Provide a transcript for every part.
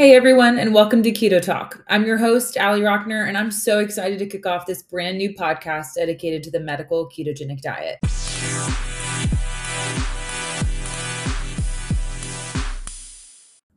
Hey everyone, and welcome to Keto Talk. I'm your host, Ali Rockner, and I'm so excited to kick off this brand new podcast dedicated to the medical ketogenic diet.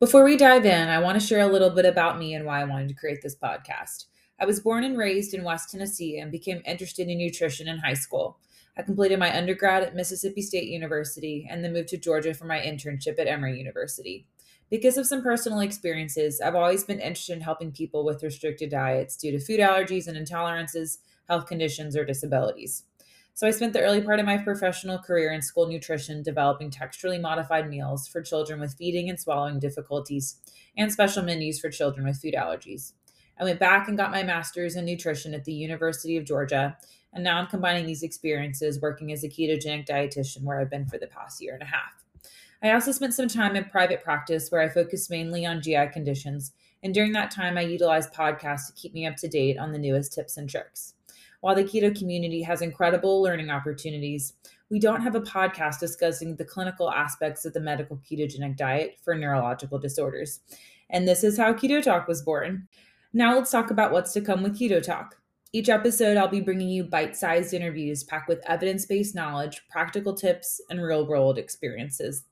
Before we dive in, I want to share a little bit about me and why I wanted to create this podcast. I was born and raised in West Tennessee and became interested in nutrition in high school. I completed my undergrad at Mississippi State University and then moved to Georgia for my internship at Emory University. Because of some personal experiences, I've always been interested in helping people with restricted diets due to food allergies and intolerances, health conditions, or disabilities. So I spent the early part of my professional career in school nutrition developing texturally modified meals for children with feeding and swallowing difficulties and special menus for children with food allergies. I went back and got my master's in nutrition at the University of Georgia, and now I'm combining these experiences working as a ketogenic dietitian where I've been for the past year and a half. I also spent some time in private practice where I focused mainly on GI conditions, and during that time, I utilized podcasts to keep me up to date on the newest tips and tricks. While the keto community has incredible learning opportunities, we don't have a podcast discussing the clinical aspects of the medical ketogenic diet for neurological disorders. And this is how Keto Talk was born. Now let's talk about what's to come with Keto Talk. Each episode, I'll be bringing you bite sized interviews packed with evidence based knowledge, practical tips, and real world experiences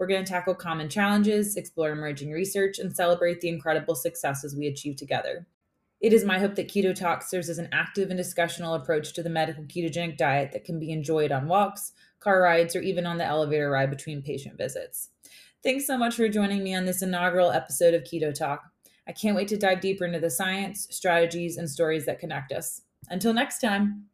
we're going to tackle common challenges, explore emerging research, and celebrate the incredible successes we achieve together. It is my hope that Keto Talk serves as an active and discussional approach to the medical ketogenic diet that can be enjoyed on walks, car rides, or even on the elevator ride between patient visits. Thanks so much for joining me on this inaugural episode of Keto Talk. I can't wait to dive deeper into the science, strategies, and stories that connect us. Until next time.